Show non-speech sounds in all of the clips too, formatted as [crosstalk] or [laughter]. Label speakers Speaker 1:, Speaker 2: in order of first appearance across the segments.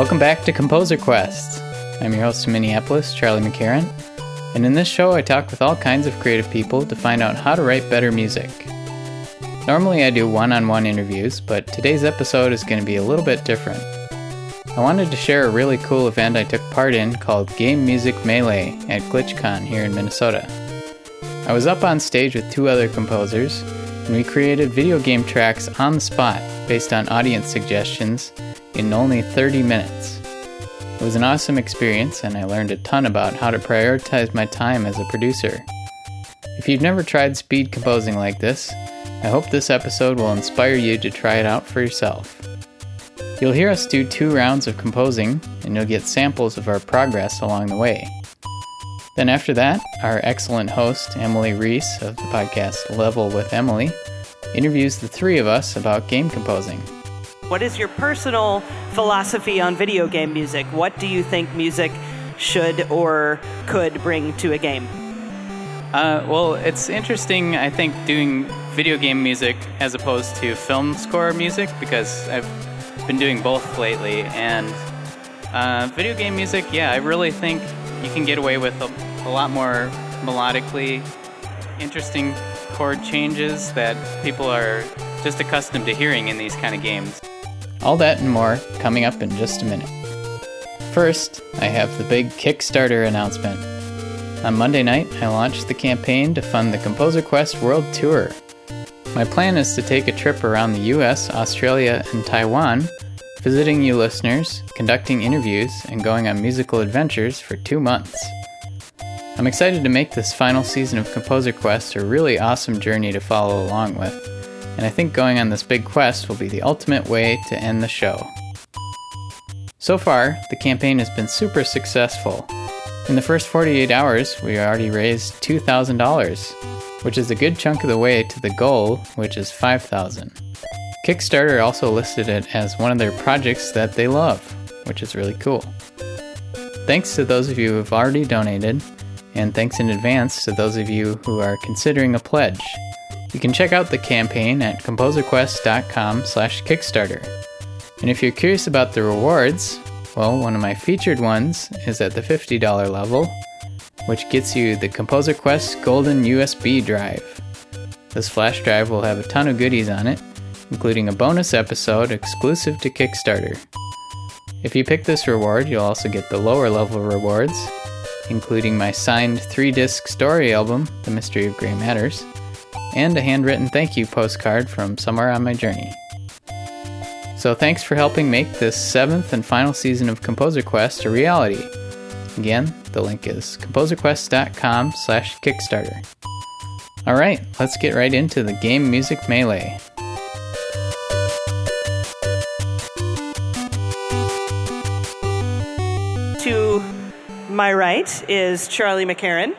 Speaker 1: Welcome back to Composer Quest. I'm your host in Minneapolis, Charlie McCarron, and in this show I talk with all kinds of creative people to find out how to write better music. Normally I do one on one interviews, but today's episode is going to be a little bit different. I wanted to share a really cool event I took part in called Game Music Melee at GlitchCon here in Minnesota. I was up on stage with two other composers, and we created video game tracks on the spot based on audience suggestions in only 30 minutes. It was an awesome experience, and I learned a ton about how to prioritize my time as a producer. If you've never tried speed composing like this, I hope this episode will inspire you to try it out for yourself. You'll hear us do two rounds of composing, and you'll get samples of our progress along the way. Then, after that, our excellent host, Emily Reese of the podcast Level with Emily, interviews the three of us about game composing.
Speaker 2: What is your personal philosophy on video game music? What do you think music should or could bring to a game?
Speaker 1: Uh, well, it's interesting, I think, doing video game music as opposed to film score music because I've been doing both lately. And uh, video game music, yeah, I really think you can get away with a, a lot more melodically interesting chord changes that people are just accustomed to hearing in these kind of games. All that and more coming up in just a minute. First, I have the big Kickstarter announcement. On Monday night, I launched the campaign to fund the Composer Quest World Tour. My plan is to take a trip around the US, Australia, and Taiwan, visiting you listeners, conducting interviews, and going on musical adventures for two months. I'm excited to make this final season of Composer Quest a really awesome journey to follow along with, and I think going on this big quest will be the ultimate way to end the show. So far, the campaign has been super successful, in the first 48 hours, we already raised $2,000, which is a good chunk of the way to the goal, which is 5,000. Kickstarter also listed it as one of their projects that they love, which is really cool. Thanks to those of you who have already donated, and thanks in advance to those of you who are considering a pledge. You can check out the campaign at composerquest.com/kickstarter. And if you're curious about the rewards, well, one of my featured ones is at the $50 level, which gets you the Composer Quest Golden USB drive. This flash drive will have a ton of goodies on it, including a bonus episode exclusive to Kickstarter. If you pick this reward, you'll also get the lower level rewards, including my signed three disc story album, The Mystery of Grey Matters, and a handwritten thank you postcard from somewhere on my journey. So thanks for helping make this seventh and final season of Composer Quest a reality. Again, the link is composerquest.com slash Kickstarter. Alright, let's get right into the game music melee.
Speaker 2: To my right is Charlie McCarron.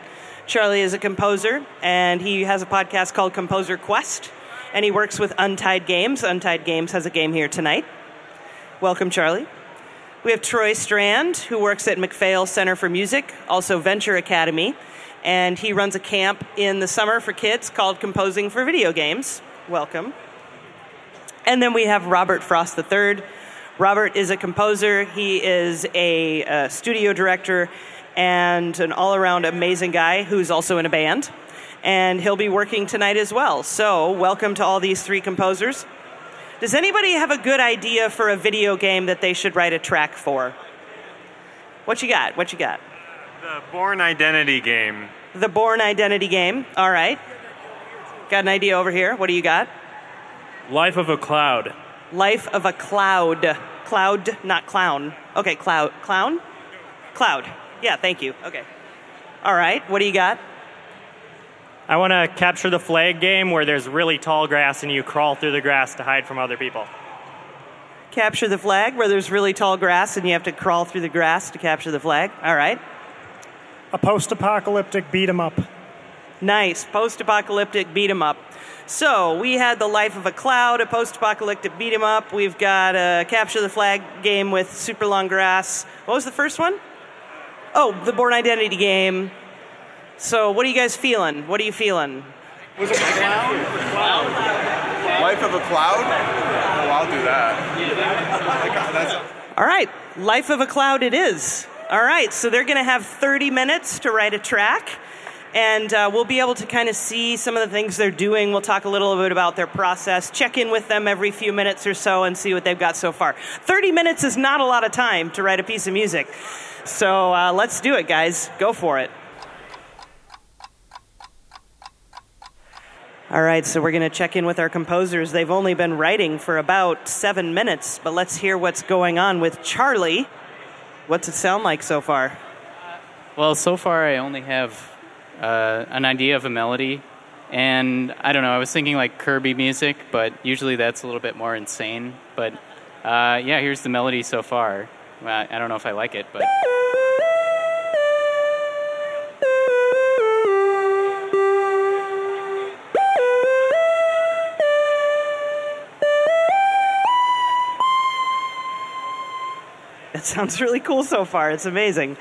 Speaker 2: Charlie is a composer, and he has a podcast called Composer Quest and he works with Untied Games. Untied Games has a game here tonight. Welcome, Charlie. We have Troy Strand, who works at MacPhail Center for Music, also Venture Academy, and he runs a camp in the summer for kids called Composing for Video Games. Welcome. And then we have Robert Frost III. Robert is a composer, he is a, a studio director, and an all around amazing guy who's also in a band and he'll be working tonight as well. So, welcome to all these three composers. Does anybody have a good idea for a video game that they should write a track for? What you got? What you got?
Speaker 3: The Bourne Identity game.
Speaker 2: The Bourne Identity game. All right. Got an idea over here. What do you got?
Speaker 4: Life of a Cloud.
Speaker 2: Life of a Cloud. Cloud, not clown. Okay, cloud. Clown? Cloud. Yeah, thank you. Okay. All right. What do you got?
Speaker 4: I want to capture the flag game where there's really tall grass and you crawl through the grass to hide from other people.
Speaker 2: Capture the flag where there's really tall grass and you have to crawl through the grass to capture the flag. All right.
Speaker 5: A post apocalyptic beat 'em up.
Speaker 2: Nice. Post apocalyptic beat 'em up. So we had the life of a cloud, a post apocalyptic beat 'em up. We've got a capture the flag game with super long grass. What was the first one? Oh, the Bourne Identity game. So, what are you guys feeling? What are you feeling?
Speaker 6: Was it cloud? Cloud. Life of a cloud? Oh, I'll do that.
Speaker 2: Uh, All right, Life of a Cloud it is. All right, so they're going to have 30 minutes to write a track. And uh, we'll be able to kind of see some of the things they're doing. We'll talk a little bit about their process, check in with them every few minutes or so, and see what they've got so far. 30 minutes is not a lot of time to write a piece of music. So uh, let's do it, guys. Go for it. All right, so we're going to check in with our composers. They've only been writing for about seven minutes, but let's hear what's going on with Charlie. What's it sound like so far?
Speaker 1: Well, so far I only have uh, an idea of a melody, and I don't know. I was thinking like Kirby music, but usually that's a little bit more insane. But uh, yeah, here's the melody so far. I don't know if I like it, but.
Speaker 2: It sounds really cool so far. It's amazing.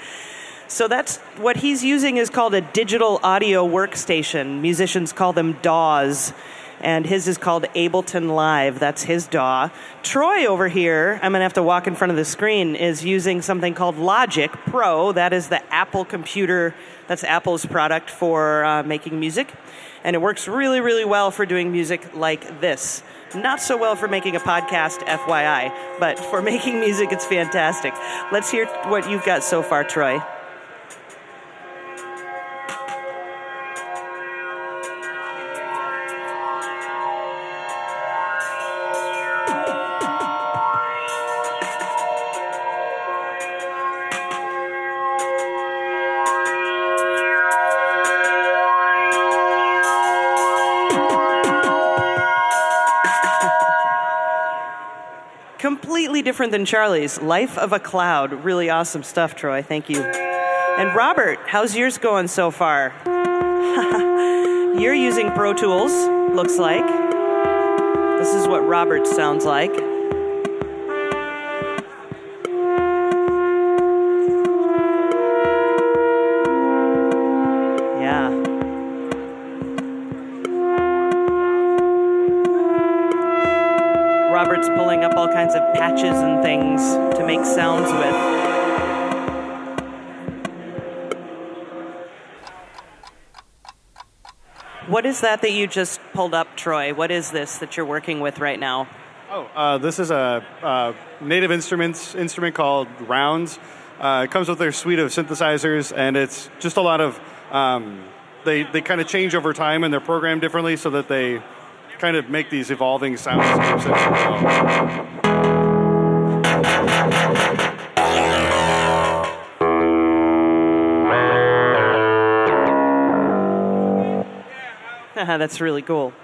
Speaker 2: So that's what he's using is called a digital audio workstation. Musicians call them DAWs. And his is called Ableton Live. That's his DAW. Troy over here, I'm going to have to walk in front of the screen, is using something called Logic Pro. That is the Apple computer, that's Apple's product for uh, making music. And it works really, really well for doing music like this. Not so well for making a podcast, FYI, but for [laughs] making music, it's fantastic. Let's hear what you've got so far, Troy. Different than Charlie's. Life of a Cloud. Really awesome stuff, Troy. Thank you. And Robert, how's yours going so far? [laughs] You're using Pro Tools, looks like. This is what Robert sounds like. Kinds of patches and things to make sounds with. What is that that you just pulled up, Troy? What is this that you're working with right now?
Speaker 6: Oh, uh, this is a uh, Native Instruments instrument called Rounds. Uh, it comes with their suite of synthesizers, and it's just a lot of. Um, they they kind of change over time, and they're programmed differently so that they kind of make these evolving soundscapes [laughs]
Speaker 2: That's really cool.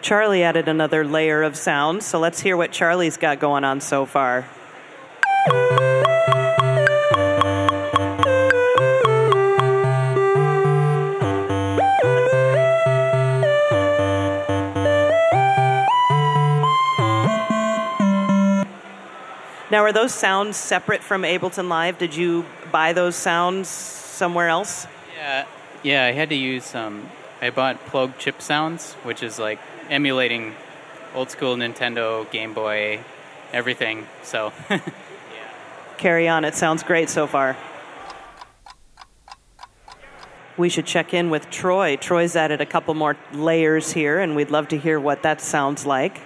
Speaker 2: Charlie added another layer of sound, so let's hear what Charlie's got going on so far. Now, are those sounds separate from Ableton Live? Did you buy those sounds somewhere else?
Speaker 1: Yeah, yeah. I had to use um, I bought Plogue chipsounds, which is like emulating old school Nintendo, Game Boy, everything. So, [laughs] yeah.
Speaker 2: Carry on. It sounds great so far. We should check in with Troy. Troy's added a couple more layers here, and we'd love to hear what that sounds like.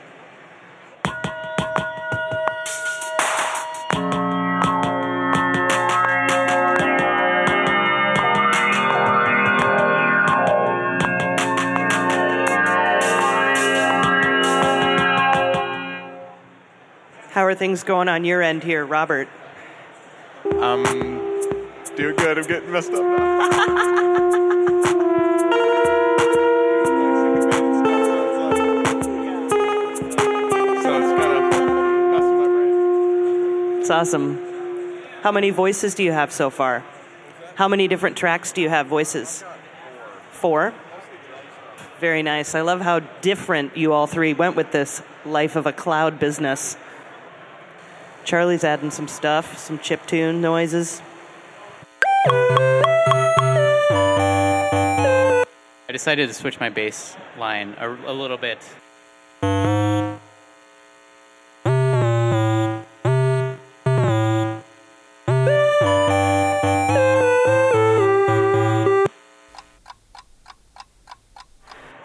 Speaker 2: Are things going on your end here, Robert?
Speaker 6: Um, doing good. I'm getting messed up now.
Speaker 2: It's awesome. How many voices do you have so far? How many different tracks do you have voices? Four? Very nice. I love how different you all three went with this life of a cloud business. Charlie's adding some stuff, some chip tune noises.
Speaker 1: I decided to switch my bass line a, a little bit.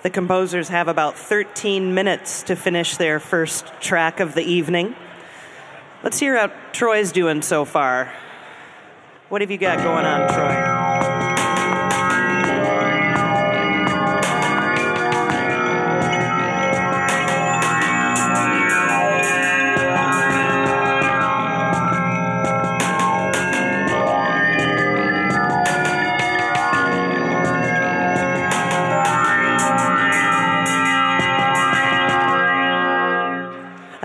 Speaker 2: The composers have about 13 minutes to finish their first track of the evening. Let's hear how Troy's doing so far. What have you got going on, Troy?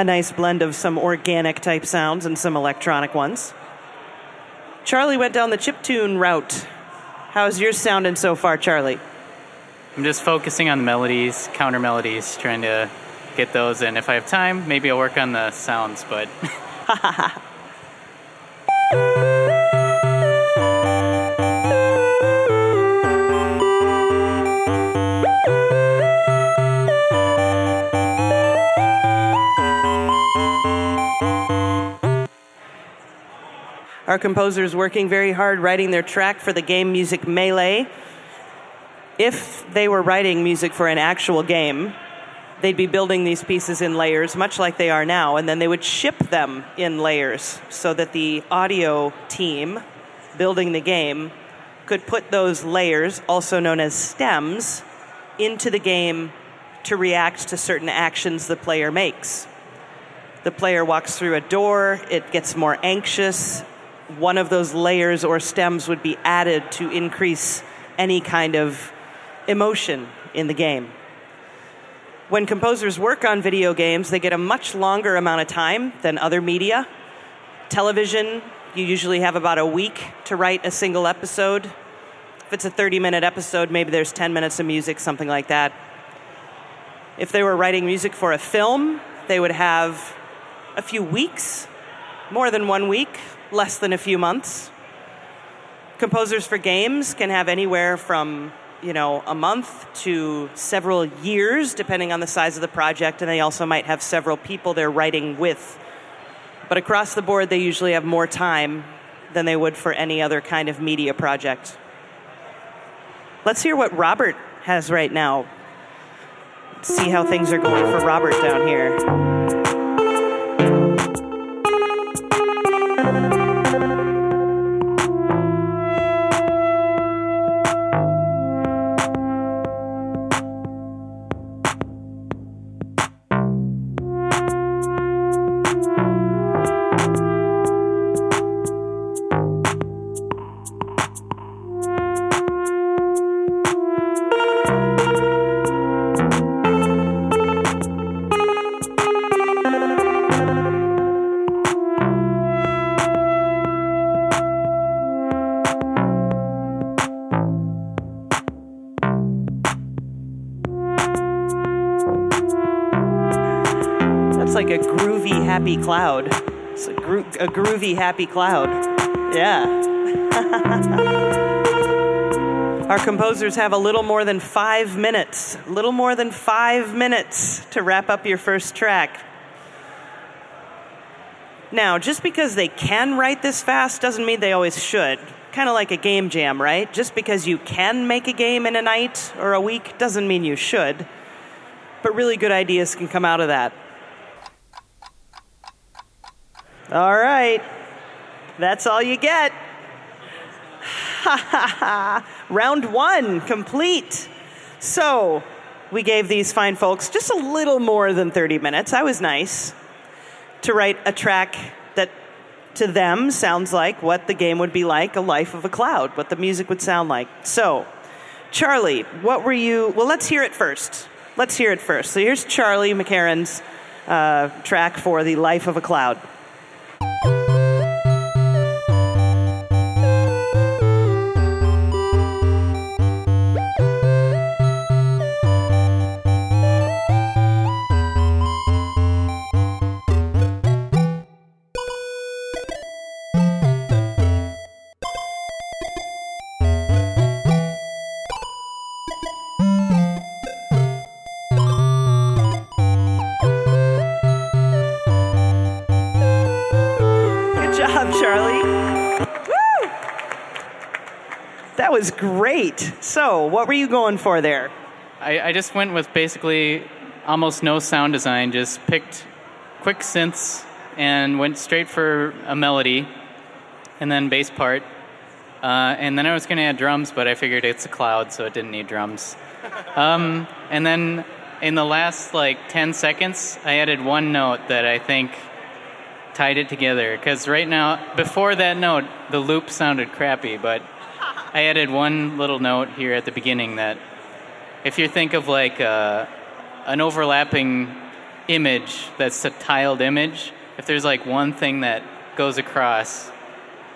Speaker 2: A nice blend of some organic type sounds and some electronic ones. Charlie went down the chiptune route. How's yours sounding so far, Charlie?
Speaker 1: I'm just focusing on the melodies, counter melodies, trying to get those. And if I have time, maybe I'll work on the sounds. But [laughs] [laughs]
Speaker 2: Our composer's working very hard writing their track for the game Music Melee. If they were writing music for an actual game, they'd be building these pieces in layers, much like they are now, and then they would ship them in layers so that the audio team building the game could put those layers, also known as stems, into the game to react to certain actions the player makes. The player walks through a door, it gets more anxious. One of those layers or stems would be added to increase any kind of emotion in the game. When composers work on video games, they get a much longer amount of time than other media. Television, you usually have about a week to write a single episode. If it's a 30 minute episode, maybe there's 10 minutes of music, something like that. If they were writing music for a film, they would have a few weeks, more than one week, less than a few months. Composers for games can have anywhere from you know a month to several years depending on the size of the project and they also might have several people they're writing with. But across the board they usually have more time than they would for any other kind of media project. Let's hear what robert has right now. See how things are going for robert down here a, groovy, happy cloud. Yeah. [laughs] Our composers have a little more than five minutes, a little more than five minutes to wrap up your first track. Now, just because they can write this fast doesn't mean they always should. Kind of like a game jam, right? Just because you can make a game in a night or a week doesn't mean you should. But really good ideas can come out of that. All right. That's all you get. [laughs] Round one complete. So, we gave these fine folks just a little more than 30 minutes. I was nice to write a track that to them sounds like what the game would be like a life of a cloud, what the music would sound like. So, Charlie, what were you? Well, let's hear it first. Let's hear it first. So, here's Charlie McCarron's uh, track for The Life of a Cloud. So, what were you going for there?
Speaker 7: I, I just went with basically almost no sound design, just picked quick synths and went straight for a melody and then bass part. Uh, and then I was going to add drums, but I figured it's a cloud, so it didn't need drums. [laughs] Um, and then in the last like 10 seconds, I added one note that I think tied it together. Because right now, before that note, the loop sounded crappy, but I added one little note here at the beginning that if you think of like uh, an overlapping image that's a tiled image, if there's like one thing that goes across,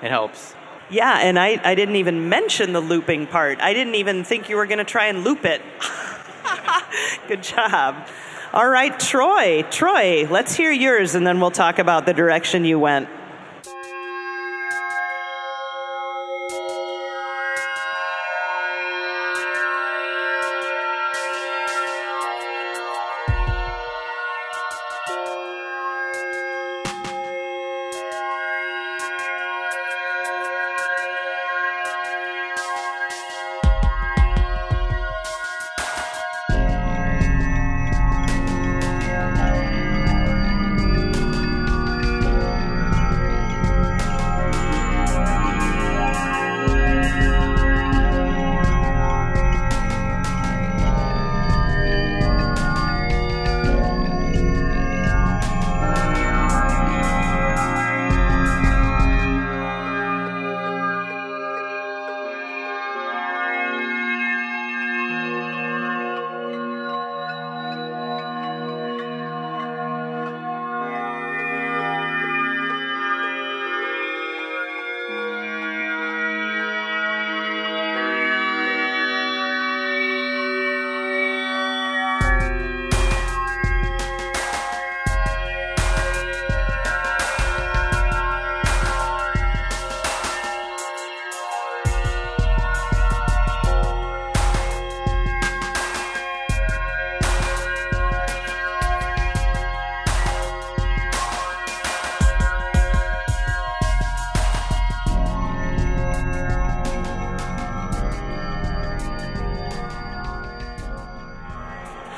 Speaker 7: it helps.
Speaker 2: Yeah, and I, I didn't even mention the looping part. I didn't even think you were going to try and loop it. [laughs] Good job. All right, Troy. Troy, let's hear yours and then we'll talk about the direction you went.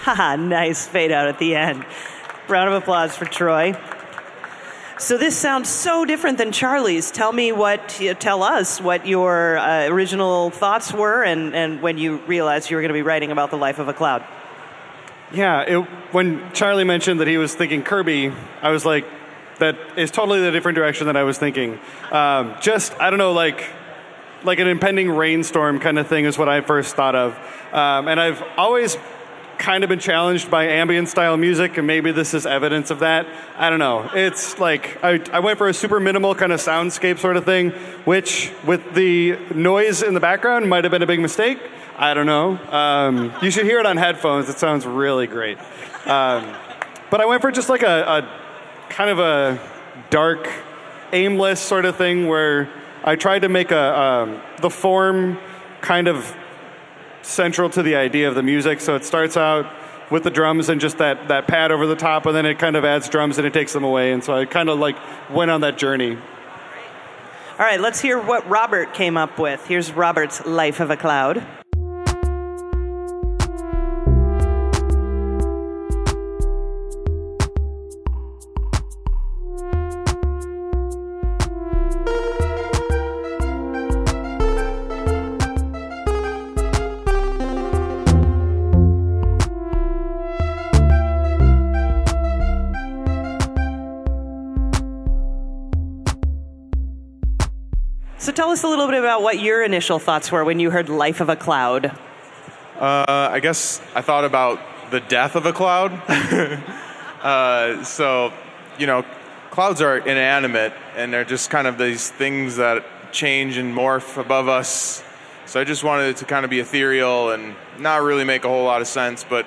Speaker 2: Haha, [laughs] nice fade out at the end. Round of applause for Troy. So this sounds so different than Charlie's. Tell me what, tell us what your uh, original thoughts were, and, and when you realized you were going to be writing about the life of a cloud.
Speaker 6: Yeah, it, when Charlie mentioned that he was thinking Kirby, I was like, that is totally the different direction that I was thinking. Um, just I don't know, like like an impending rainstorm kind of thing is what I first thought of, um, and I've always kind of been challenged by ambient style music, and maybe this is evidence of that. I don't know. It's like I, I went for a super minimal kind of soundscape sort of thing, which with the noise in the background might have been a big mistake. I don't know. Um, you should hear it on headphones. It sounds really great. Um, but I went for just like a, a kind of a dark, aimless sort of thing where I tried to make a um, the form kind of central to the idea of the music. So it starts out with the drums and just that, that pad over the top, and then it kind of adds drums and it takes them away. And so I kind of like went on that journey.
Speaker 2: All right, let's hear what Robert came up with. Here's Robert's Life of a Cloud. Tell us a little bit about what your initial thoughts were when you heard Life of a Cloud.
Speaker 8: Uh, I guess I thought about the death of a cloud. [laughs] uh, so, you know, clouds are inanimate and they're just kind of these things that change and morph above us. So I just wanted it to kind of be ethereal and not really make a whole lot of sense, but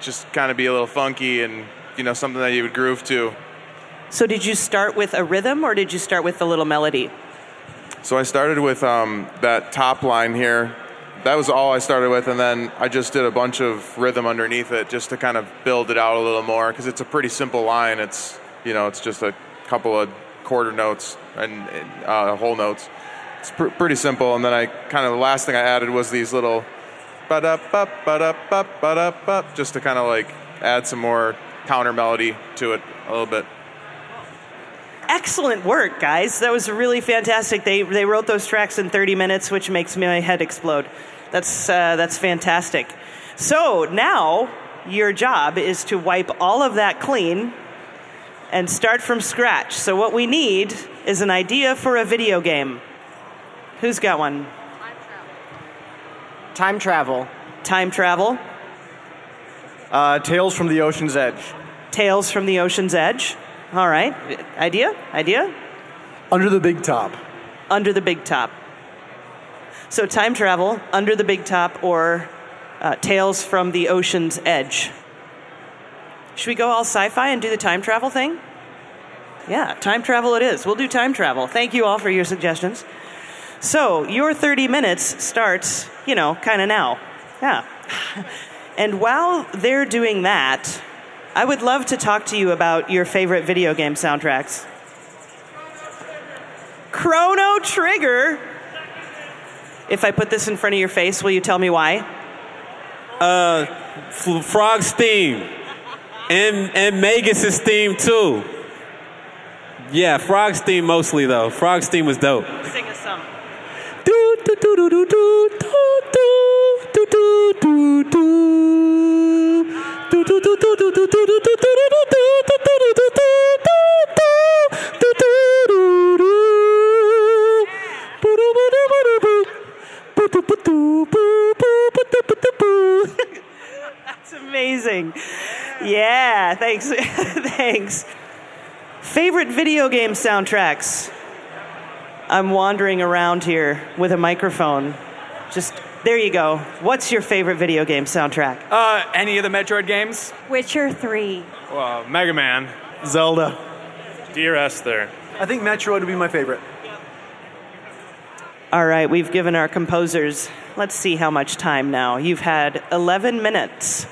Speaker 8: just kind of be a little funky and, you know, something that you would groove to.
Speaker 2: So did you start with a rhythm or did you start with the little melody?
Speaker 8: So I started with um, that top line here. That was all I started with, and then I just did a bunch of rhythm underneath it just to kind of build it out a little more because it's a pretty simple line. It's you know it's just a couple of quarter notes and uh, whole notes. It's pr- pretty simple. And then I kind of the last thing I added was these little ba da ba ba da ba ba da ba just to kind of like add some more counter melody to it a little bit.
Speaker 2: Excellent work, guys. That was really fantastic. They, they wrote those tracks in 30 minutes, which makes my head explode. That's, uh, that's fantastic. So now your job is to wipe all of that clean and start from scratch. So what we need is an idea for a video game. Who's got one?
Speaker 9: Time travel.
Speaker 2: Time travel.
Speaker 9: Uh, Tales from the Ocean's Edge.
Speaker 2: Tales from the Ocean's Edge. All right. Idea? Idea?
Speaker 9: Under the Big Top.
Speaker 2: Under the Big Top. So time travel, Under the Big Top, or uh, Tales from the Ocean's Edge. Should we go all sci fi and do the time travel thing? Yeah, time travel it is. We'll do time travel. Thank you all for your suggestions. So, your 30 minutes starts, you know, kind of now. Yeah. [laughs] And while they're doing that, I would love to talk to you about your favorite video game soundtracks. Chrono Trigger. If I put this in front of your face, will you tell me why?
Speaker 10: Uh, F- Frog's theme, and and Magus' theme too. Yeah, Frog's theme mostly though. Frog's theme was dope.
Speaker 2: Sing us some.
Speaker 10: Do do do do do do do
Speaker 2: that's amazing. Yeah, thanks. [laughs] thanks. Favorite video game soundtracks? I'm wandering around here with a microphone, just there you go. What's your favorite video game soundtrack?
Speaker 11: Uh, any of the Metroid games?
Speaker 12: Witcher 3.
Speaker 11: Well, Mega Man.
Speaker 9: Zelda.
Speaker 11: Dear Esther.
Speaker 9: I think Metroid would be my favorite.
Speaker 2: All right, we've given our composers, let's see how much time now. You've had 11 minutes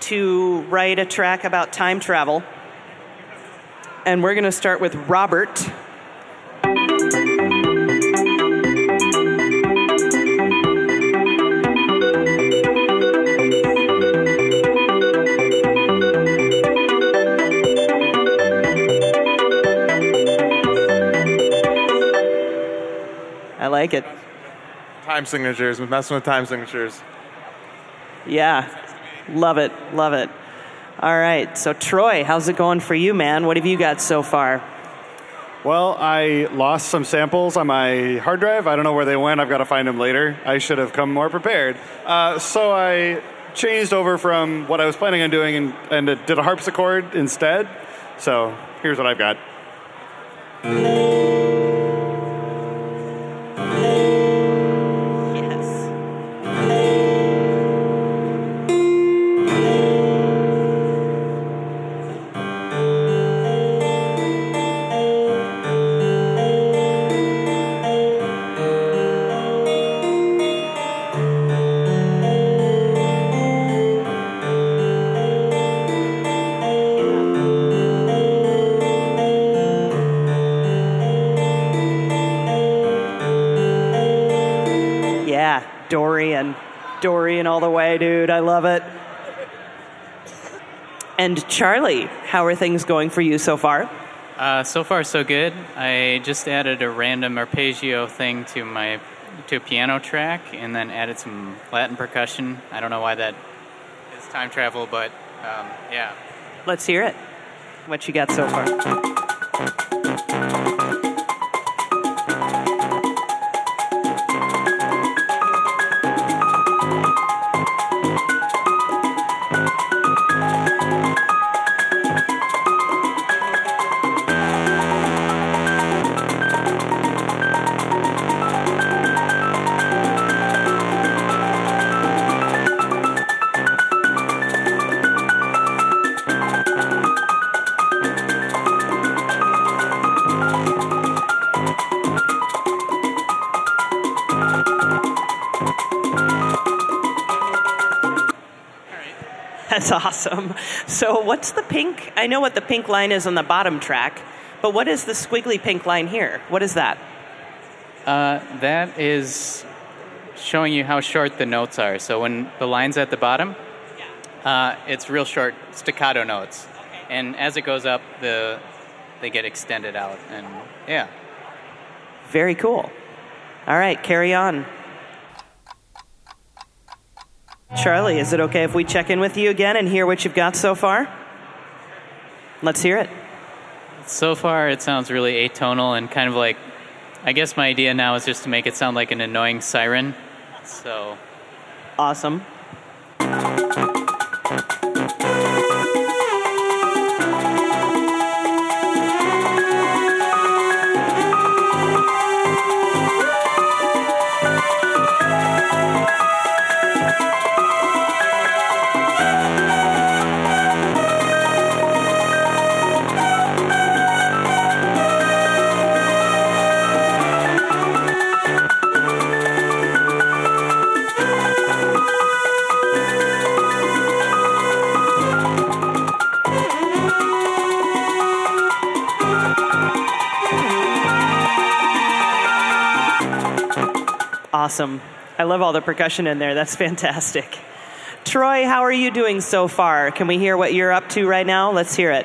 Speaker 2: to write a track about time travel. And we're going to start with Robert. Like it.
Speaker 8: Time signatures, We're messing with time signatures.
Speaker 2: Yeah, love it, love it. All right, so Troy, how's it going for you, man? What have you got so far?
Speaker 6: Well, I lost some samples on my hard drive. I don't know where they went. I've got to find them later. I should have come more prepared. Uh, so I changed over from what I was planning on doing and, and did a harpsichord instead. So here's what I've got.
Speaker 2: Love it. And Charlie, how are things going for you so far?
Speaker 1: Uh, so far, so good. I just added a random arpeggio thing to my to a piano track, and then added some Latin percussion. I don't know why that is time travel, but um, yeah.
Speaker 2: Let's hear it. What you got so far? That's [laughs] awesome. So, what's the pink? I know what the pink line is on the bottom track, But what is the squiggly pink line here? What is that?
Speaker 7: Uh, that is showing you how short the notes are. So when the line's at the bottom, uh, it's real short staccato notes, and as it goes up, the they get extended out, and yeah.
Speaker 2: Very cool. All right, carry on. Charlie, is it okay if we check in with you again and hear what you've got so far? Let's hear it.
Speaker 7: So far, it sounds really atonal and kind of like. I guess my idea now is just to make it sound like an annoying siren. So.
Speaker 2: Awesome. Awesome. I love all the percussion in there. That's fantastic. Troy, how are you doing so far? Can we hear what you're up to right now? Let's hear it.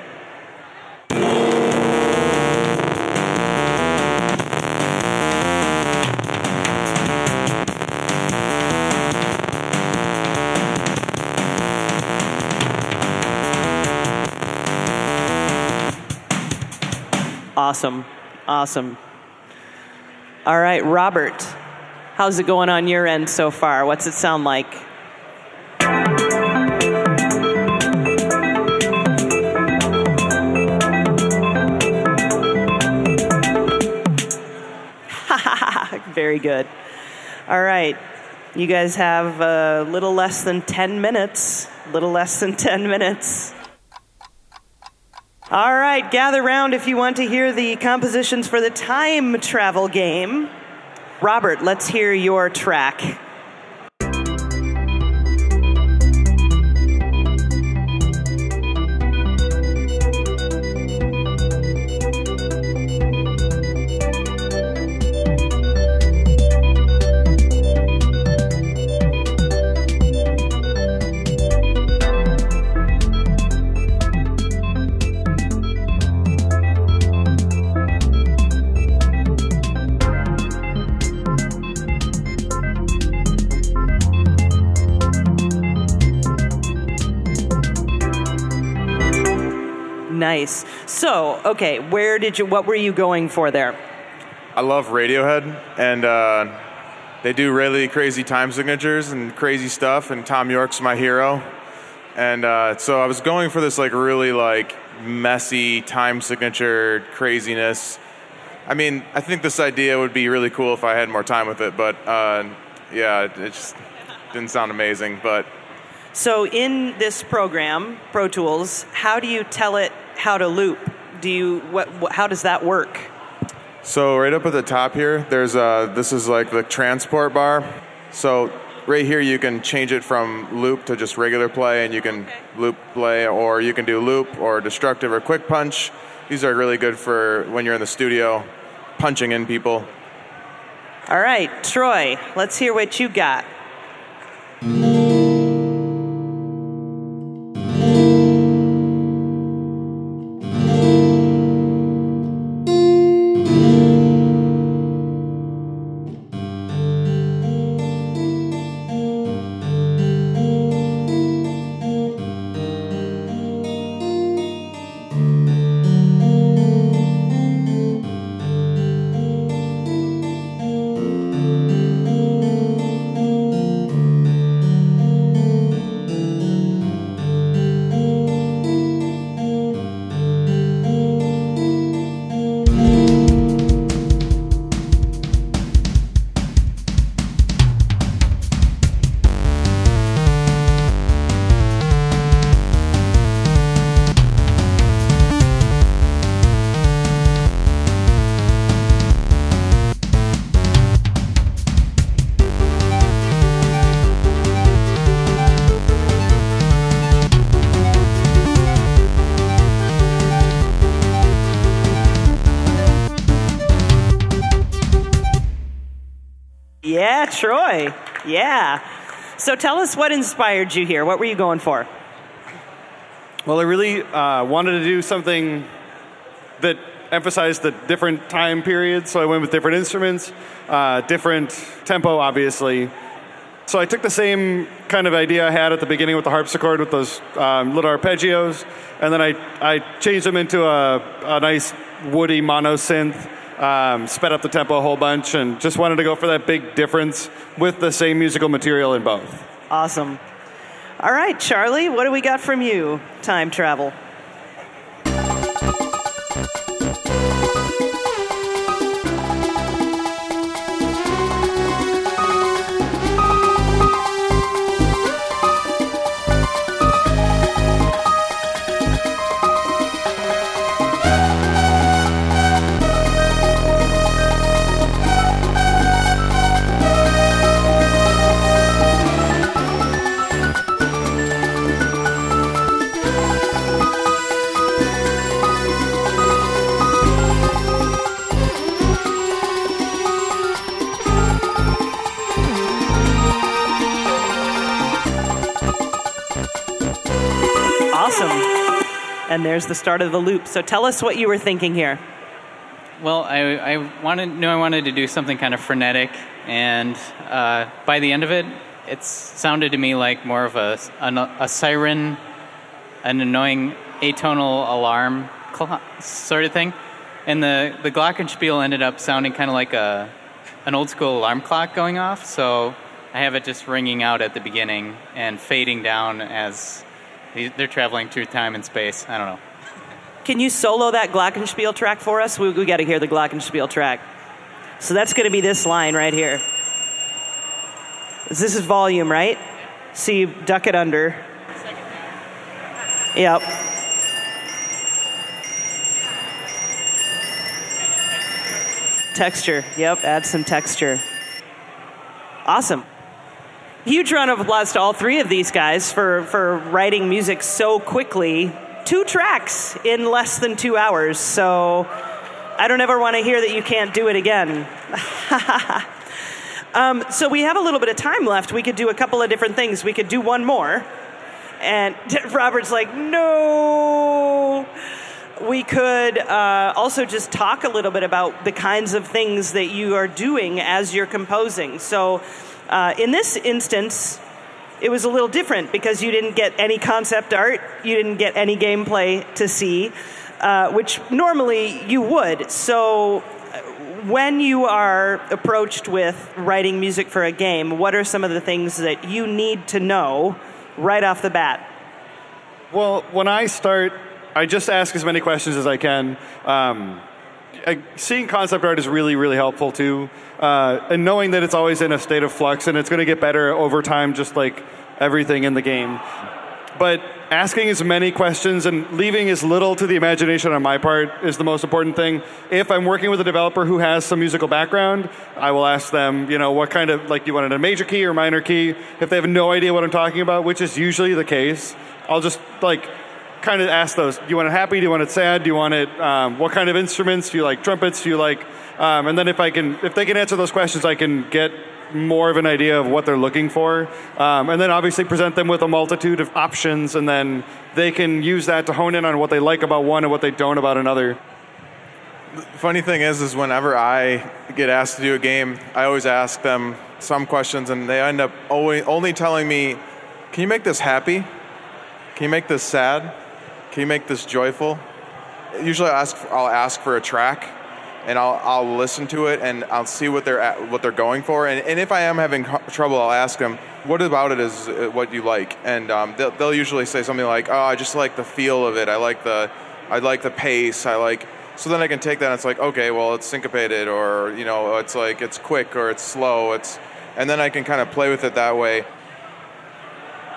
Speaker 2: Awesome. Awesome. All right, Robert, how's it going on your end so far? What's it sound like? [laughs] Very good. All right. You guys have a little less than 10 minutes. Little less than 10 minutes. All right, gather round if you want to hear the compositions for the time travel game. Robert, let's hear your track. So, okay, where did you? What were you going for there?
Speaker 8: I love Radiohead, and uh, they do really crazy time signatures and crazy stuff. And Thom Yorke's my hero, and uh, so I was going for this like really like messy time signature craziness. I mean, I think this idea would be really cool if I had more time with it, but uh, yeah, it just didn't sound amazing. But
Speaker 2: So, in this program, Pro Tools, how do you tell it how to loop? Do you what? how does that work?
Speaker 8: So right up at the top here, there's uh, this is like the transport bar. So right here, you can change it from loop to just regular play, and you can loop play, or you can do loop or destructive or quick punch. These are really good for when you're in the studio, punching in people.
Speaker 2: All right, Troy, let's hear what you got. Yeah. So tell us what inspired you here. What were you going for?
Speaker 6: Well, I really uh, wanted to do something that emphasized the different time periods, so I went with different instruments, uh, different tempo, obviously. So I took the same kind of idea I had at the beginning with the harpsichord with those um, little arpeggios, and then I, I changed them into a, a nice woody mono synth, um, sped up the tempo a whole bunch, and just wanted to go for that big difference with the same musical material in both.
Speaker 2: Awesome. All right, Charlie, what do we got from you? Time travel. And there's the start of the loop. So tell us what you were thinking here.
Speaker 7: Well, I, I wanted knew I wanted to do something kind of frenetic, and uh, by the end of it, it sounded to me like more of a, a, a siren, an annoying atonal alarm sort of thing. And the, the Glockenspiel ended up sounding kind of like a, an old school alarm clock going off, so I have it just ringing out at the beginning and fading down as they're traveling through time and space. I don't know.
Speaker 2: Can you solo that Glockenspiel track for us? We, we got to hear the Glockenspiel track. So that's going to be this line right here. This is volume, right? So you duck it under. Yep. Texture. Yep, add some texture. Awesome. Huge round of applause to all three of these guys for, for writing music so quickly. Two tracks in less than two hours. So I don't ever want to hear that you can't do it again. [laughs] um, so we have a little bit of time left. We could do a couple of different things. We could do one more. And [laughs] Robert's like, no. We could uh, also just talk a little bit about the kinds of things that you are doing as you're composing. So, uh, in this instance, it was a little different because you didn't get any concept art, you didn't get any gameplay to see, uh, which normally you would. So, when you are approached with writing music for a game, what are some of the things that you need to know right off the bat?
Speaker 6: Well, when I start, I just ask as many questions as I can. Um, seeing concept art is really, really helpful too. Uh, and knowing that it's always in a state of flux and it's going to get better over time, just like everything in the game. But asking as many questions and leaving as little to the imagination on my part is the most important thing. If I'm working with a developer who has some musical background, I will ask them, you know, what kind of, like, you want it a major key or minor key? If they have no idea what I'm talking about, which is usually the case, I'll just, like, kind of ask those. Do you want it happy? Do you want it sad? Do you want it? Um, what kind of instruments? Do you like trumpets? Do you like? Um, and then if I can, if they can answer those questions, I can get more of an idea of what they're looking for, um, and then obviously present them with a multitude of options, and then they can use that to hone in on what they like about one and what they don't about another.
Speaker 8: The funny thing is, is whenever I get asked to do a game, I always ask them some questions, and they end up only, only telling me, "Can you make this happy? Can you make this sad? Can you make this joyful?" Usually, I'll ask, I'll ask for a track, and I'll, I'll listen to it, and I'll see what they're at, what they're going for, and, and if I am having trouble, I'll ask them, "What about it is uh, what you like?" And um, they'll, they'll usually say something like, "Oh, I just like the feel of it. I like the, I like the pace. I like." So then I can take that and it's like, okay, well, it's syncopated or, you know, it's like it's quick or it's slow. It's and then I can kind of play with it that way.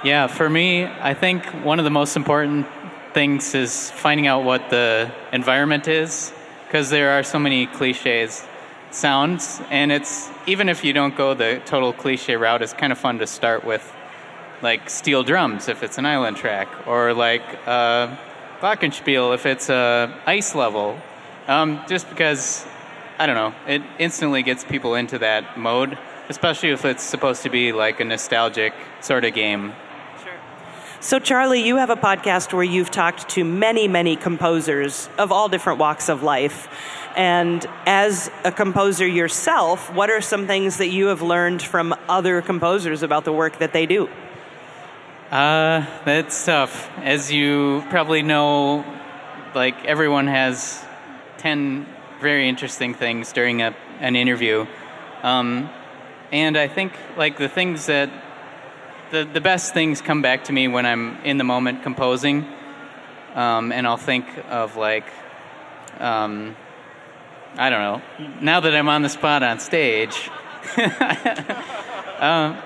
Speaker 7: Yeah, for me, I think one of the most important things is finding out what the environment is because there are so many cliches sounds and it's even if you don't go the total cliche route it's kind of fun to start with like steel drums if it's an island track or like uh, glockenspiel if it's a ice level um, just because I don't know, it instantly gets people into that mode. especially if it's supposed to be like a nostalgic sort of game.
Speaker 2: So, Charlie, you have a podcast where you've talked to many, many composers of all different walks of life. And as a composer yourself, what are some things that you have learned from other composers about the work that they do?
Speaker 7: Uh, that's tough. As you probably know, like everyone has 10 very interesting things during a, an interview. Um, and I think like the things that the, the best things come back to me when I'm in the moment composing. Um, and I'll think of like, um, I don't know, now that I'm on the spot on stage, uh, [laughs]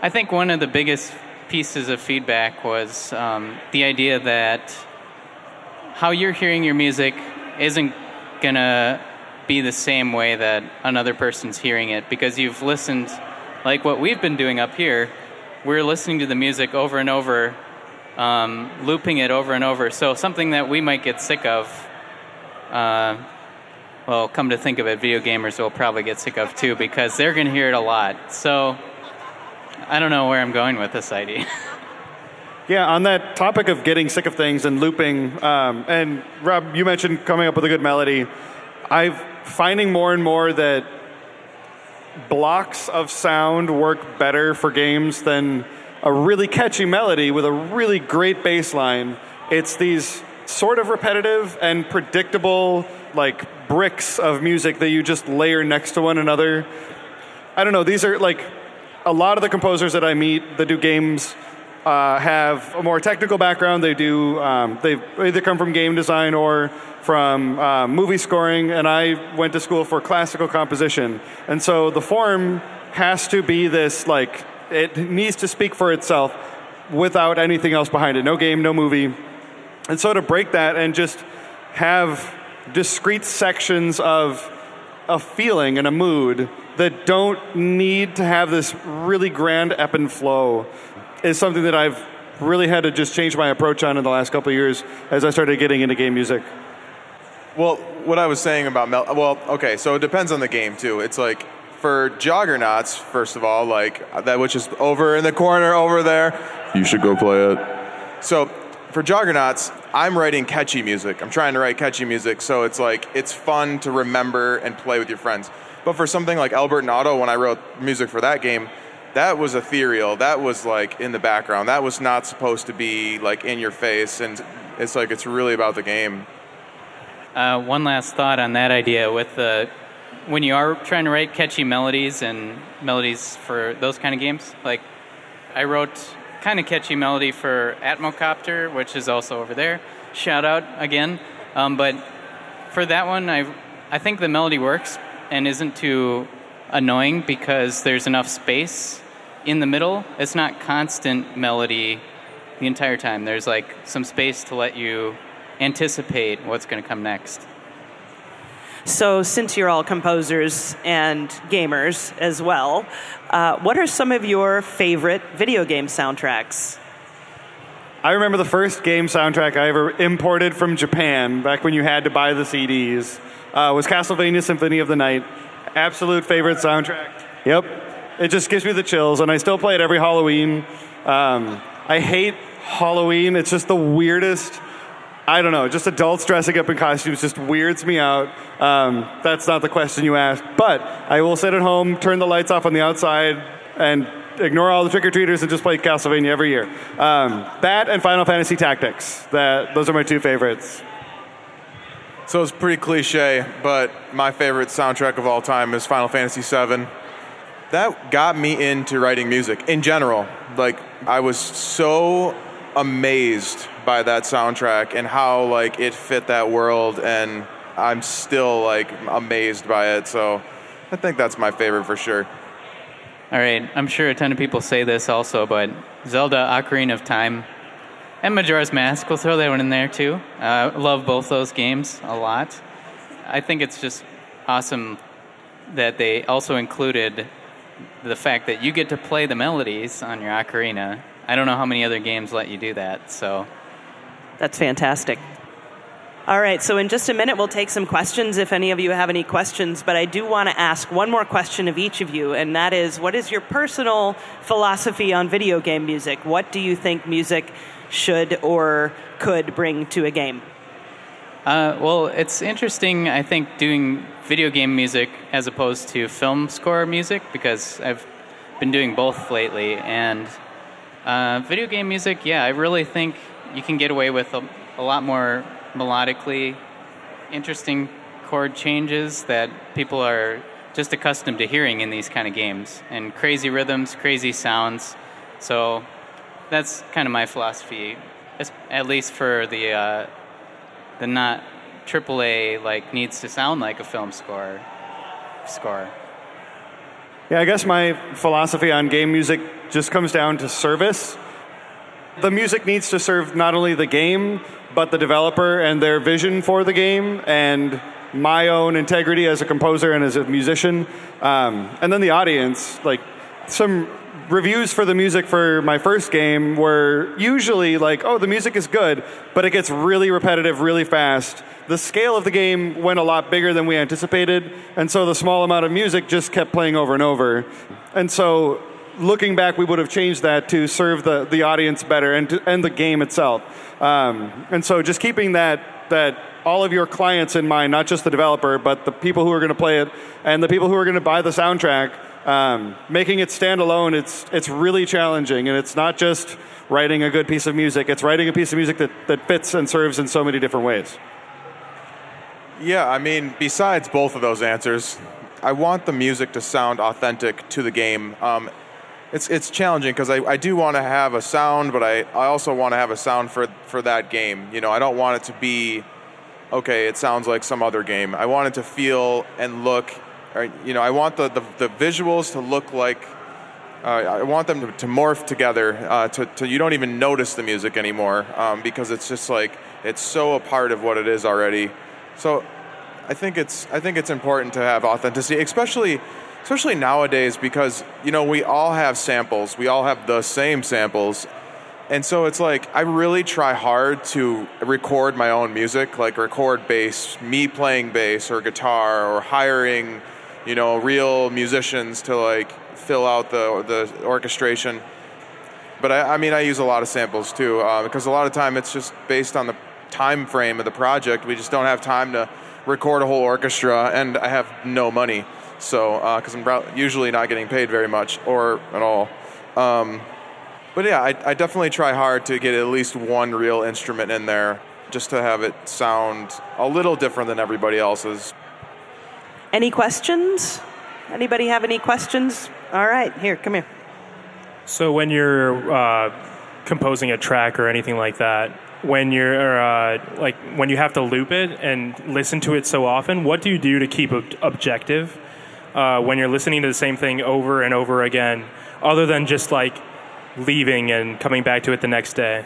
Speaker 7: I think one of the biggest pieces of feedback was um, the idea that how you're hearing your music isn't to be the same way that another person's hearing it because you've listened, like what we've been doing up here, we're listening to the music over and over, um, looping it over and over. So something that we might get sick of, uh, well, come to think of it, video gamers will probably get sick of too because they're going to hear it a lot. So I don't know where I'm going with this idea. [laughs]
Speaker 6: Yeah, on that topic of getting sick of things and looping, um, and Rob, you mentioned coming up with a good melody. I'm finding more and more that blocks of sound work better for games than a really catchy melody with a really great bass line. It's these sort of repetitive and predictable, like bricks of music that you just layer next to one another. I don't know, these are like a lot of the composers that I meet that do games uh, have a more technical background. They do. Um, they either come from game design or from uh, movie scoring. And I went to school for classical composition. And so the form has to be this like it needs to speak for itself without anything else behind it. No game, no movie. And so to break that and just have discrete sections of a feeling and a mood that don't need to have this really grand ebb and flow is something that I've really had to just change my approach on in the last couple years as I started getting into game music.
Speaker 8: Well, what I was saying about Mel, well, okay, so it depends on the game too. It's like for Joggernauts, first of all, like that which is over in the corner over there. You should go play it. So for Joggernauts, I'm writing catchy music. I'm trying to write catchy music, so it's like it's fun to remember and play with your friends. But for something like Albert and Otto, when I wrote music for that game, that was ethereal. That was like in the background. That was not supposed to be like in your face. And it's like it's really about the game.
Speaker 7: Uh, one last thought on that idea with the when you are trying to write catchy melodies and melodies for those kind of games. Like I wrote kind of catchy melody for Atmocopter, which is also over there. Shout out again. Um, but for that one, I I think the melody works and isn't too annoying because there's enough space in the middle. It's not constant melody the entire time. There's like some space to let you anticipate what's going to come next.
Speaker 2: So, since you're all composers and gamers as well, uh, what are some of your favorite video game soundtracks?
Speaker 6: I remember the first game soundtrack I ever imported from Japan, back when you had to buy the CDs, uh, was Castlevania Symphony of the Night. Absolute favorite soundtrack. Yep. It just gives me the chills, and I still play it every Halloween. Um, I hate Halloween. It's just the weirdest. I don't know. Just adults dressing up in costumes just weirds me out. Um, that's not the question you asked. But I will sit at home, turn the lights off on the outside, and ignore all the trick or treaters and just play Castlevania every year. Um, that and Final Fantasy Tactics. That those are my two favorites.
Speaker 8: So it's pretty cliche, but my favorite soundtrack of all time is Final Fantasy VII. That got me into writing music in general. Like I was so amazed by that soundtrack and how like it fit that world and I'm still like amazed by it. So I think that's my favorite for sure.
Speaker 7: All right, I'm sure a ton of people say this also, but Zelda Ocarina of Time and Majora's Mask, we'll throw that one in there too. Uh, love both those games a lot. I think it's just awesome that they also included the fact that you get to play the melodies on your ocarina. I don't know how many other games let you do that, so
Speaker 2: That's fantastic. All right, so in just a minute, we'll take some questions if any of you have any questions. But I do want to ask one more question of each of you, and that is what is your personal philosophy on video game music? What do you think music should or could bring to a game?
Speaker 7: Uh, well, it's interesting, I think, doing video game music as opposed to film score music because I've been doing both lately. And uh, video game music, yeah, I really think you can get away with a, a lot more melodically interesting chord changes that people are just accustomed to hearing in these kind of games and crazy rhythms, crazy sounds. So that's kind of my philosophy, at least for the uh, the not AAA like needs to sound like a film score score.
Speaker 6: Yeah, I guess my philosophy on game music just comes down to service. The music needs to serve not only the game, but the developer and their vision for the game, and my own integrity as a composer and as a musician. Um, and then the audience. Like, some reviews for the music for my first game were usually like, oh, the music is good, but it gets really repetitive really fast. The scale of the game went a lot bigger than we anticipated, and so the small amount of music just kept playing over and over. And so, looking back, we would have changed that to serve the, the audience better and, to, and the game itself. Um, and so, just keeping that that all of your clients in mind, not just the developer, but the people who are going to play it and the people who are going to buy the soundtrack. Um, making it stand alone, it's it's really challenging, and it's not just writing a good piece of music. It's writing a piece of music that, that fits and serves in so many different ways.
Speaker 8: Yeah, I mean, besides both of those answers, I want the music to sound authentic to the game. Um, it's it's challenging because I, I do want to have a sound, but I, I also want to have a sound for for that game. You know, I don't want it to be okay. It sounds like some other game. I want it to feel and look. Or, you know, I want the, the, the visuals to look like. Uh, I want them to, to morph together uh, to, to you don't even notice the music anymore um, because it's just like it's so a part of what it is already. So I think it's I think it's important to have authenticity, especially especially nowadays because you know we all have samples, we all have the same samples, and so it's like I really try hard to record my own music, like record bass, me playing bass or guitar, or hiring you know real musicians to like fill out the the orchestration. But I, I mean, I use a lot of samples too uh, because a lot of time it's just based on the time frame of the project. We just don't have time to record a whole orchestra, and I have no money. So, because I'm pro- usually not getting paid very much or at all. Um, but yeah, I, I definitely try hard to get at least one real instrument in there just to have it sound a little different than everybody else's.
Speaker 2: Any questions? Anybody have any questions? All right, here, come here.
Speaker 12: So when you're uh, composing a track or anything like that, when you're uh, like when you have to loop it and listen to it so often, what do you do to keep ob- objective uh, when you're listening to the same thing over and over again, other than just like leaving and coming back to it the next day?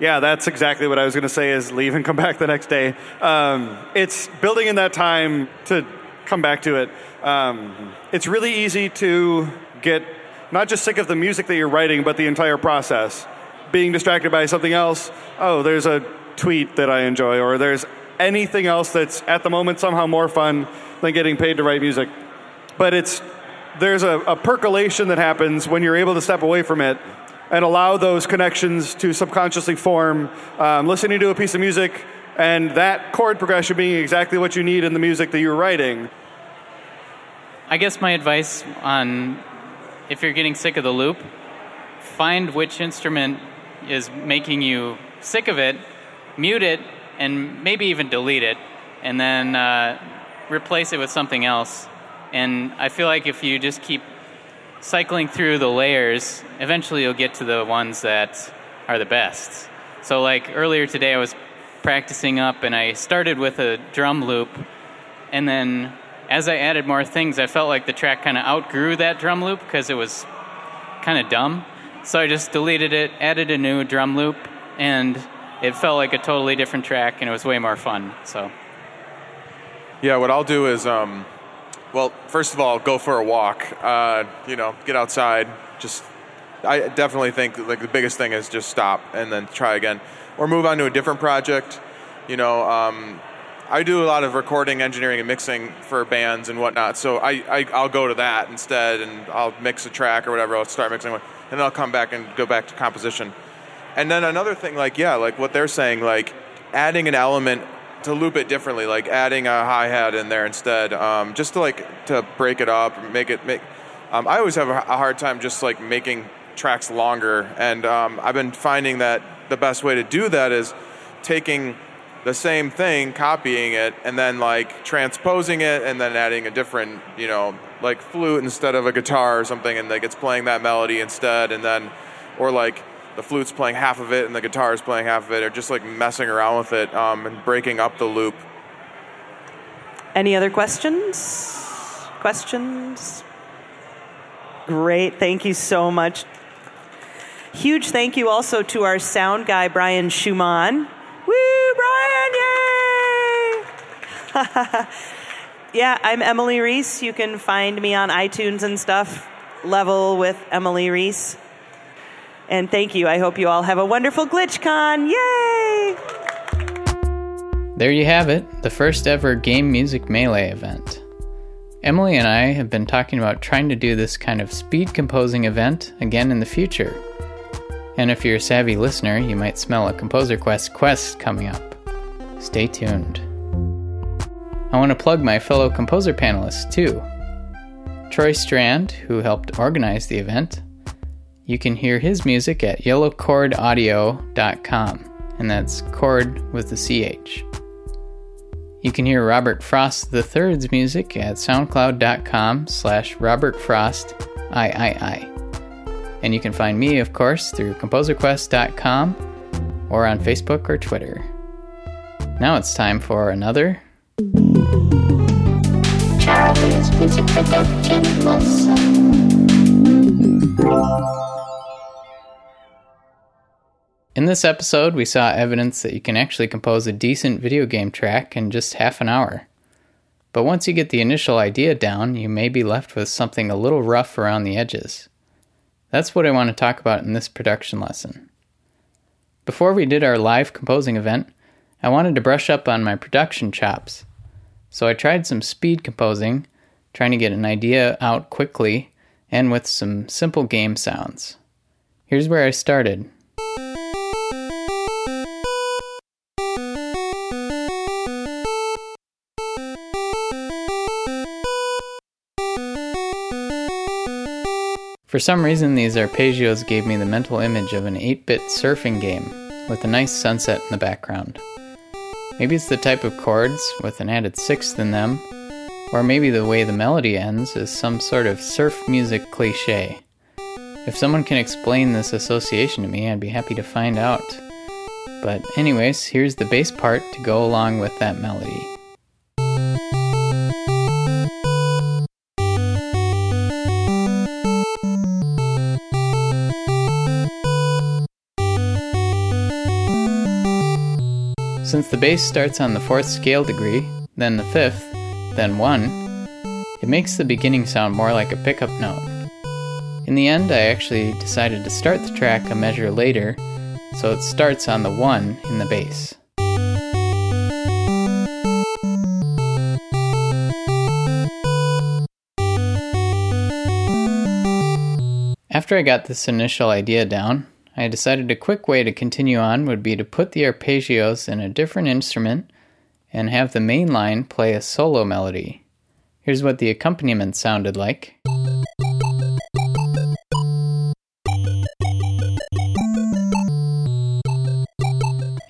Speaker 6: Yeah, that's exactly what I was going to say. Is leave and come back the next day. Um, it's building in that time to come back to it. Um, it's really easy to get not just sick of the music that you're writing, but the entire process. Being distracted by something else. Oh, there's a tweet that I enjoy, or there's anything else that's at the moment somehow more fun than getting paid to write music. But it's there's a, a percolation that happens when you're able to step away from it and allow those connections to subconsciously form. Um, listening to a piece of music and that chord progression being exactly what you need in the music that you're writing.
Speaker 7: I guess my advice on if you're getting sick of the loop, find which instrument is making you sick of it, mute it, and maybe even delete it, and then uh, replace it with something else. And I feel like if you just keep cycling through the layers, eventually you'll get to the ones that are the best. So, like earlier today, I was practicing up and I started with a drum loop, and then as I added more things, I felt like the track kind of outgrew that drum loop because it was kind of dumb. So I just deleted it, added a new drum loop, and it felt like a totally different track, and it was way more fun. So.
Speaker 8: Yeah, what I'll do is, um, well, first of all, go for a walk. Uh, you know, get outside. Just, I definitely think like the biggest thing is just stop and then try again, or move on to a different project. you know, um, I do a lot of recording, engineering, and mixing for bands and whatnot. So I, I I'll go to that instead, and I'll mix a track or whatever. I'll start mixing one, and then I'll come back and go back to composition. And then another thing, like yeah, like what they're saying, like adding an element to loop it differently, like adding a hi hat in there instead, um, just to like to break it up, make it make. Um, I always have a, hard time just like making tracks longer, and um, I've been finding that the best way to do that is taking the same thing, copying it, and then like transposing it, and then adding a different, you know, like flute instead of a guitar or something, and like it's playing that melody instead, and then, or like the flute's playing half of it and the guitar is playing half of it, or just like messing around with it um, and breaking up the loop.
Speaker 2: Any other questions? Questions? Great. Thank you so much. Huge thank you also to our sound guy, Brian Schumann. Woo, Brian! Yay! [laughs] yeah, I'm Emily Reese. You can find me on iTunes and stuff. Level with Emily Reese. And thank you. I hope you all have a wonderful GlitchCon. Yay!
Speaker 1: There you have it, the first ever Game Music Melee event. Emily and I have been talking about trying to do this kind of speed composing event again in the future. And if you're a savvy listener, you might smell a Composer Quest quest coming up. Stay tuned. I want to plug my fellow composer panelists too. Troy Strand, who helped organize the event, you can hear his music at yellowchordaudio.com, and that's chord with the CH. You can hear Robert Frost III's music at soundcloud.com slash Robert Frost III. And you can find me, of course, through composerquest.com or on Facebook or Twitter. Now it's time for another
Speaker 13: Charlie's Music Production Lesson.
Speaker 1: In this episode, we saw evidence that you can actually compose a decent video game track in just half an hour. But once you get the initial idea down, you may be left with something a little rough around the edges. That's what I want to talk about in this production lesson. Before we did our live composing event, I wanted to brush up on my production chops. So I tried some speed composing, trying to get an idea out quickly and with some simple game sounds. Here's where I started. For some reason, these arpeggios gave me the mental image of an 8 bit surfing game with a nice sunset in the background. Maybe it's the type of chords with an added sixth in them, or maybe the way the melody ends is some sort of surf music cliche. If someone can explain this association to me, I'd be happy to find out. But, anyways, here's the bass part to go along with that melody. Since the bass starts on the fourth scale degree, then the fifth, then one, it makes the beginning sound more like a pickup note. In the end, I actually decided to start the track a measure later, so it starts on the one in the bass. After I got this initial idea down, I decided a quick way to continue on would be to put the arpeggios in a different instrument and have the main line play a solo melody. Here's what the accompaniment sounded like.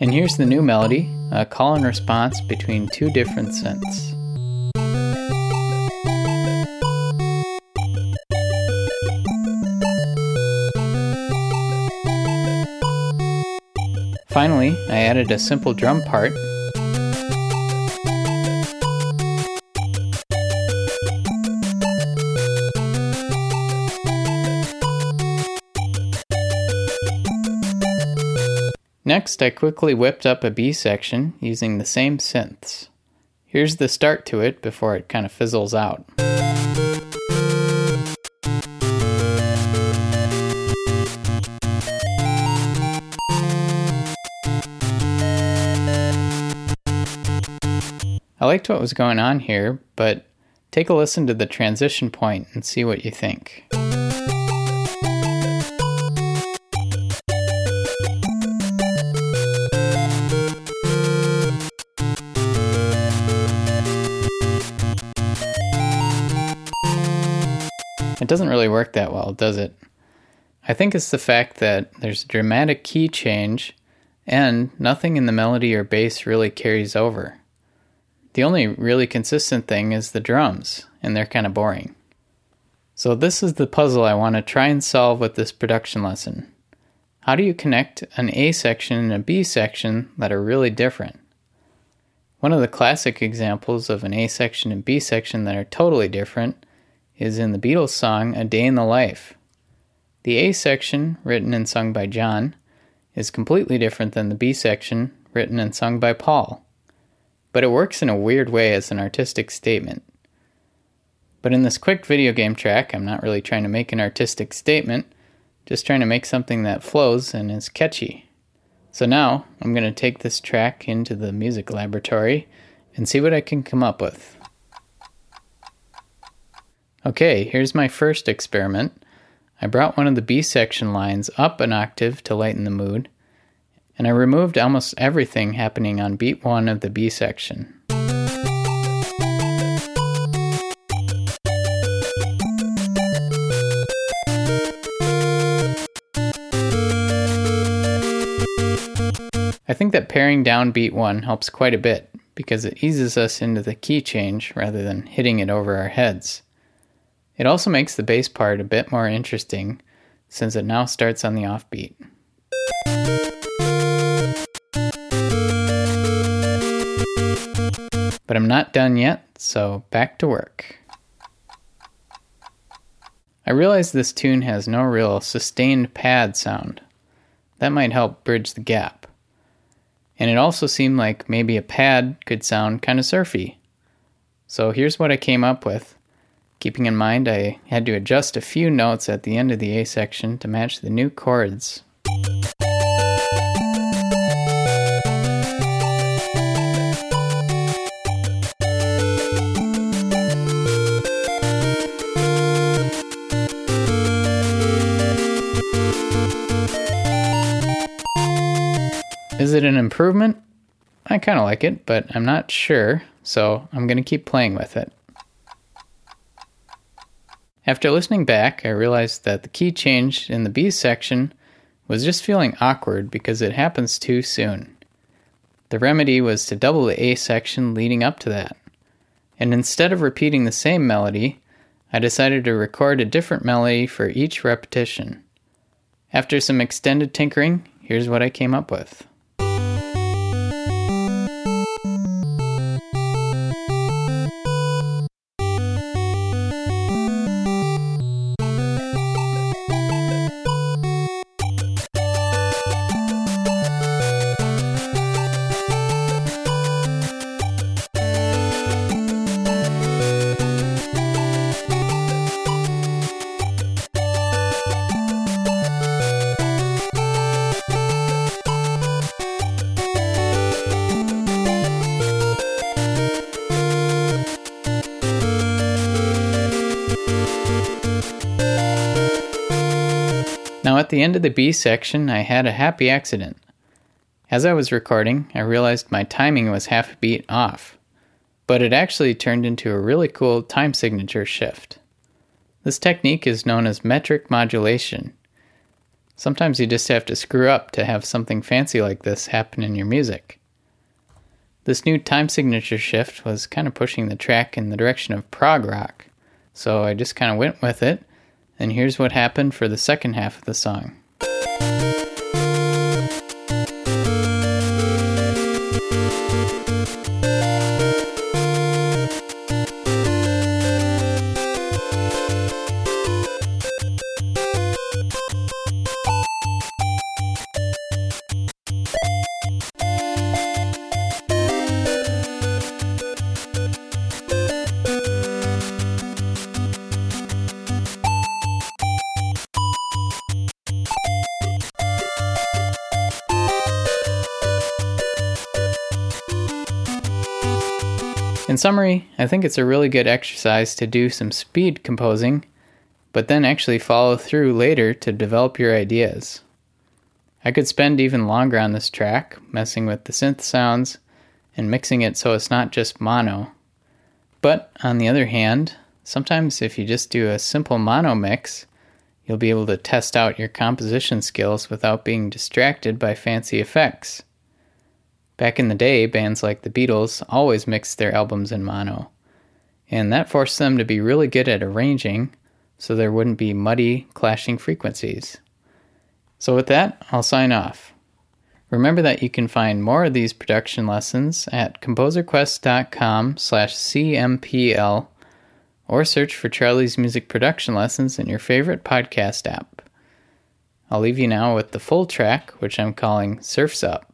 Speaker 1: And here's the new melody, a call and response between two different synths. Finally, I added a simple drum part. Next, I quickly whipped up a B section using the same synths. Here's the start to it before it kind of fizzles out. Liked what was going on here, but take a listen to the transition point and see what you think. It doesn't really work that well, does it? I think it's the fact that there's a dramatic key change and nothing in the melody or bass really carries over. The only really consistent thing is the drums, and they're kind of boring. So, this is the puzzle I want to try and solve with this production lesson. How do you connect an A section and a B section that are really different? One of the classic examples of an A section and B section that are totally different is in the Beatles song A Day in the Life. The A section, written and sung by John, is completely different than the B section, written and sung by Paul. But it works in a weird way as an artistic statement. But in this quick video game track, I'm not really trying to make an artistic statement, just trying to make something that flows and is catchy. So now, I'm going to take this track into the music laboratory and see what I can come up with. Okay, here's my first experiment. I brought one of the B section lines up an octave to lighten the mood, and I removed almost everything happening on beat 1 of the B section. I think that paring down beat 1 helps quite a bit because it eases us into the key change rather than hitting it over our heads. It also makes the bass part a bit more interesting since it now starts on the offbeat. But I'm not done yet, so back to work. I realize this tune has no real sustained pad sound. That might help bridge the gap. And it also seemed like maybe a pad could sound kind of surfy. So here's what I came up with keeping in mind I had to adjust a few notes at the end of the A section to match the new chords. Improvement? I kind of like it, but I'm not sure, so I'm going to keep playing with it. After listening back, I realized that the key change in the B section was just feeling awkward because it happens too soon. The remedy was to double the A section leading up to that. And instead of repeating the same melody, I decided to record a different melody for each repetition. After some extended tinkering, here's what I came up with. The end of the B section, I had a happy accident. As I was recording, I realized my timing was half a beat off, but it actually turned into a really cool time signature shift. This technique is known as metric modulation. Sometimes you just have to screw up to have something fancy like this happen in your music. This new time signature shift was kind of pushing the track in the direction of prog rock, so I just kind of went with it and here's what happened for the second half of the song. Summary, I think it's a really good exercise to do some speed composing, but then actually follow through later to develop your ideas. I could spend even longer on this track, messing with the synth sounds and mixing it so it's not just mono. But on the other hand, sometimes if you just do a simple mono mix, you'll be able to test out your composition skills without being distracted by fancy effects. Back in the day, bands like the Beatles always mixed their albums in mono, and that forced them to be really good at arranging so there wouldn't be muddy, clashing frequencies. So, with that, I'll sign off. Remember that you can find more of these production lessons at composerquest.com slash cmpl or search for Charlie's Music Production Lessons in your favorite podcast app. I'll leave you now with the full track, which I'm calling Surfs Up.